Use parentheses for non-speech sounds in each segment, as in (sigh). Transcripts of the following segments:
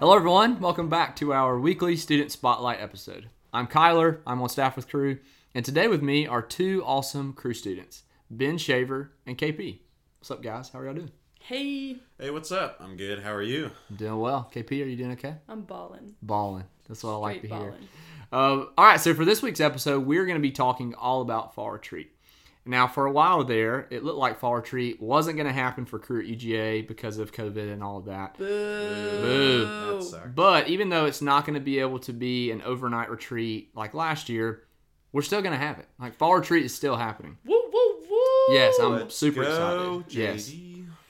Hello, everyone. Welcome back to our weekly Student Spotlight episode. I'm Kyler. I'm on staff with Cru, and today with me are two awesome Cru students, Ben Shaver and KP. What's up, guys? How are y'all doing? Hey, Hey, what's up? I'm good. How are you? I'm doing well. KP, are you doing okay? I'm balling. Balling. That's what I like to Straight hear. balling. Um, all right, so for this week's episode, we're going to be talking all about fall retreat. Now, for a while there, it looked like fall retreat wasn't going to happen for Cru at UGA because of COVID and all of that. Boo. That sucks. But even though it's not going to be able to be an overnight retreat like last year, we're still going to have it. Like fall retreat is still happening. Woo woo woo. Yes, I'm Let's super go, excited. Yes,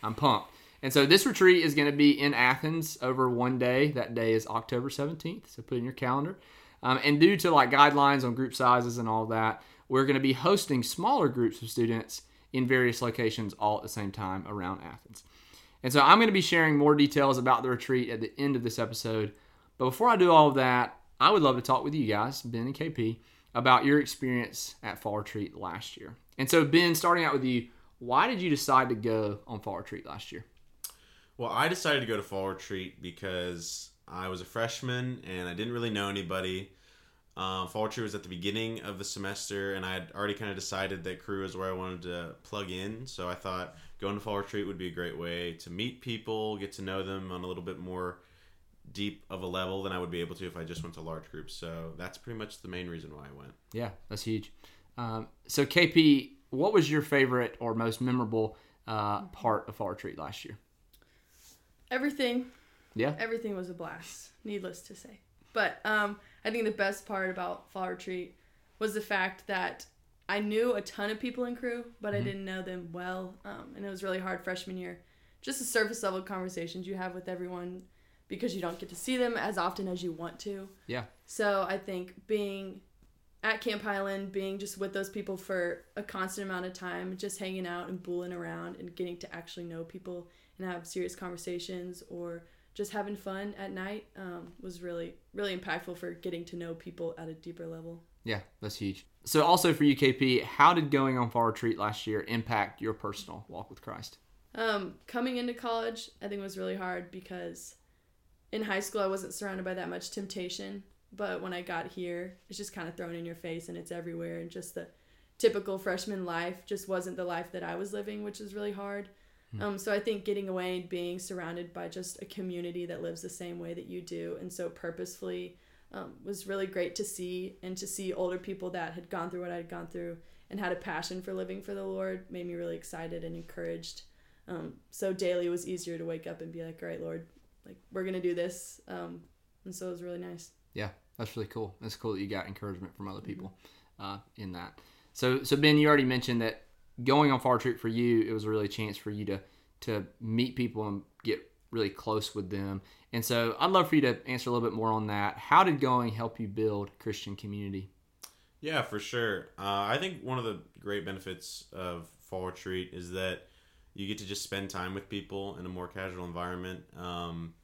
I'm pumped. And so this retreat is going to be in Athens over one day. That day is October 17th. So put it in your calendar. Um, and due to like guidelines on group sizes and all that, we're going to be hosting smaller groups of students in various locations all at the same time around Athens. And so I'm going to be sharing more details about the retreat at the end of this episode. But before I do all of that, I would love to talk with you guys, Ben and KP, about your experience at Fall Retreat last year. And so, Ben, starting out with you, why did you decide to go on Fall Retreat last year? Well, I decided to go to fall retreat because I was a freshman and I didn't really know anybody. Um, fall retreat was at the beginning of the semester, and I had already kind of decided that Cru is where I wanted to plug in. So I thought going to fall retreat would be a great way to meet people, get to know them on a little bit more deep of a level than I would be able to if I just went to large groups. So that's pretty much the main reason why I went. Yeah, that's huge. Um, so, KP, what was your favorite or most memorable uh, part of Fall Retreat last year? Everything, Yeah. everything was a blast. Needless to say. But um, I think the best part about fall retreat was the fact that I knew a ton of people in Cru, but I didn't know them well, um, and it was really hard freshman year. Just the surface level conversations you have with everyone because you don't get to see them as often as you want to. Yeah. So I think being at Camp Highland, being just with those people for a constant amount of time, just hanging out and booling around and getting to actually know people and have serious conversations or just having fun at night um, was really, really impactful for getting to know people at a deeper level. Yeah, that's huge. So, also for you, KP, how did going on Fall Retreat last year impact your personal walk with Christ? Um, coming into college, I think was really hard because in high school I wasn't surrounded by that much temptation, but when I got here, it's just kind of thrown in your face and it's everywhere. And just the typical freshman life just wasn't the life that I was living, which is really hard. Um, so I think getting away and being surrounded by just a community that lives the same way that you do and so purposefully um, was really great to see and to see older people that had gone through what I'd gone through and had a passion for living for the Lord made me really excited and encouraged. Um, so daily it was easier to wake up and be like, all right, Lord, like we're gonna do this. Um, and so it was really nice. Yeah, that's really cool. That's cool that you got encouragement from other people uh, in that. So, so Ben, you already mentioned that going on Fall Retreat for you, it was really a chance for you to to meet people and get really close with them. And so, I'd love for you to answer a little bit more on that. How did going help you build Christian community? Yeah, for sure. Uh, I think one of the great benefits of fall retreat is that you get to just spend time with people in a more casual environment. Um,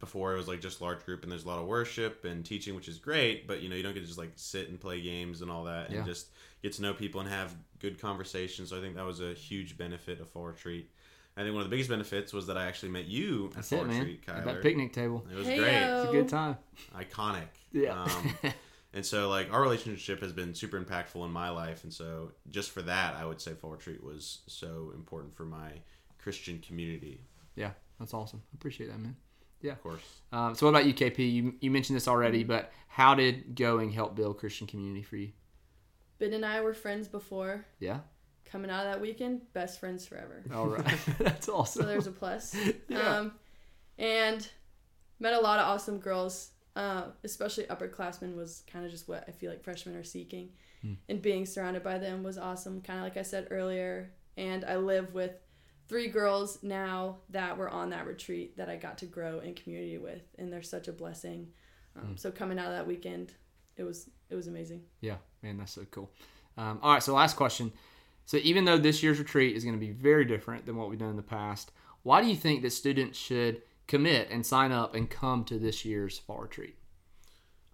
before it was like just large group and there's a lot of worship and teaching, which is great, but you know you don't get to just like sit and play games and all that, and Yeah. just get to know people and have good conversations. So I think that was a huge benefit of fall retreat. I think one of the biggest benefits was that I actually met you at fall it, man. retreat, At Kyler. that picnic table. It was Heyo. great, It's a good time. iconic. (laughs) Yeah. Um, and so like our relationship has been super impactful in my life and so just for that i would say fall retreat was so important for my christian community yeah, that's awesome. I appreciate that, man. Of course Um, so, what about you, KP? You, you mentioned this already, but how did going help build Christian community for you? Ben and I were friends before. Yeah. Coming out of that weekend, best friends forever. All right. (laughs) (laughs) that's awesome. So there's a plus. (laughs) Yeah. Um, and met a lot of awesome girls. Uh, especially upperclassmen was kind of just what I feel like freshmen are seeking, and being surrounded by them was awesome. Kind of like I said earlier, and I live with three girls now that were on that retreat that I got to grow in community with, and they're such a blessing. Um, So coming out of that weekend, it was it was amazing. Yeah, man, that's so cool. Um, all right, so last question. So even though this year's retreat is going to be very different than what we've done in the past, why do you think that students should commit and sign up and come to this year's fall retreat?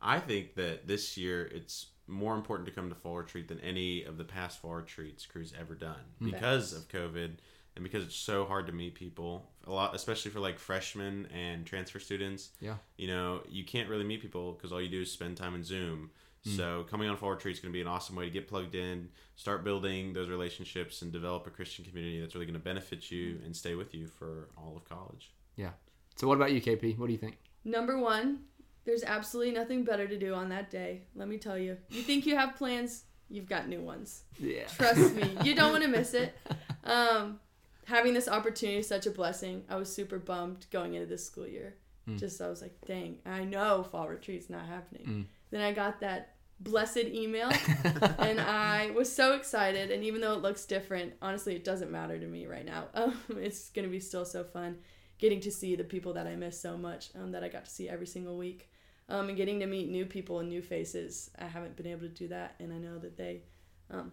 I think that this year it's more important to come to fall retreat than any of the past fall retreats Cru's ever done because of COVID and because it's so hard to meet people. A lot, especially for like freshmen and transfer students. Yeah. You know, you can't really meet people because all you do is spend time in Zoom. So coming on fall retreat is going to be an awesome way to get plugged in, start building those relationships, and develop a Christian community that's really going to benefit you and stay with you for all of college. Yeah. So what about you, KP? What do you think? Number one, there's absolutely nothing better to do on that day. Let me tell you. You think you have plans, you've got new ones. Yeah. Trust me, (laughs) you don't want to miss it. Um, having this opportunity is such a blessing. I was super bummed going into this school year. Mm. Just I was like, dang, I know fall retreat's not happening. Mm. Then I got that blessed email, (laughs) and I was so excited. And even though it looks different, honestly, it doesn't matter to me right now. (laughs) Um, it's gonna be still so fun getting to see the people that I miss so much, um, that I got to see every single week, um, and getting to meet new people and new faces. I haven't been able to do that, and I know that they um,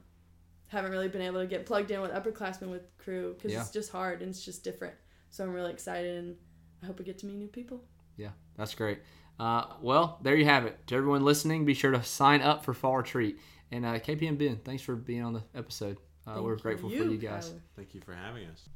haven't really been able to get plugged in with upperclassmen with Cru because Yeah. it's just hard and it's just different. So I'm really excited, and I hope we get to meet new people. Yeah, that's great. Uh, well, there you have it. To everyone listening, be sure to sign up for fall retreat. And uh, KP and Ben, thanks for being on the episode. Uh, we're grateful for you guys. Kyler. Thank you for having us.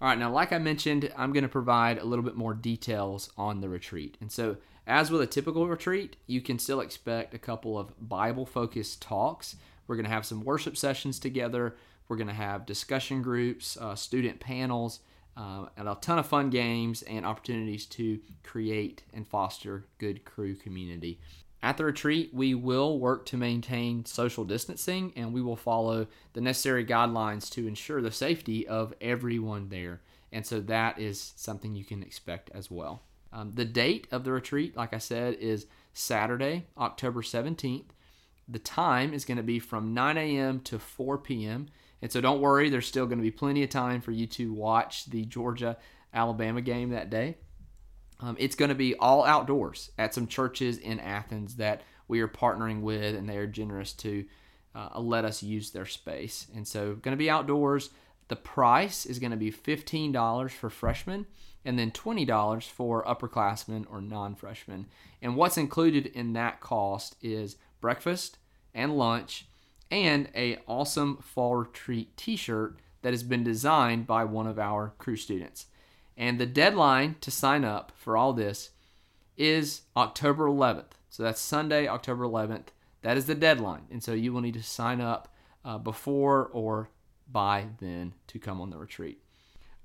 All right, now, like I mentioned, I'm going to provide a little bit more details on the retreat. And so, as with a typical retreat, you can still expect a couple of Bible focused talks. We're going to have some worship sessions together, we're going to have discussion groups, uh, student panels, uh, and a ton of fun games and opportunities to create and foster good Cru community. At the retreat, we will work to maintain social distancing and we will follow the necessary guidelines to ensure the safety of everyone there. And so that is something you can expect as well. Um, the date of the retreat, like I said, is Saturday, October 17th. The time is going to be from 9 a.m. to 4 p.m. And so don't worry, there's still going to be plenty of time for you to watch the Georgia Alabama game that day. Um, it's going to be all outdoors at some churches in Athens that we are partnering with, and they are generous to uh, let us use their space. And so, going to be outdoors. The price is going to be $15 for freshmen and then $20 for upperclassmen or non freshmen. And what's included in that cost is breakfast and lunch and a awesome fall retreat t-shirt that has been designed by one of our Cru students. And the deadline to sign up for all this is October 11th. So that's Sunday, October 11th. That is the deadline. And so you will need to sign up uh, before or by then to come on the retreat.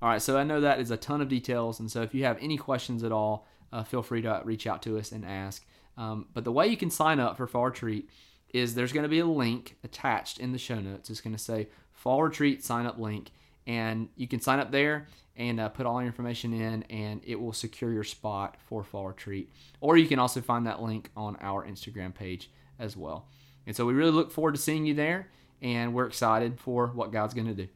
All right, so I know that is a ton of details. And so if you have any questions at all, uh, feel free to reach out to us and ask. Um, but the way you can sign up for Fall Retreat is there's going to be a link attached in the show notes. It's going to say Fall Retreat sign up link. And you can sign up there and uh, put all your information in, and it will secure your spot for Fall Retreat. Or you can also find that link on our Instagram page as well. And so we really look forward to seeing you there, and we're excited for what God's going to do.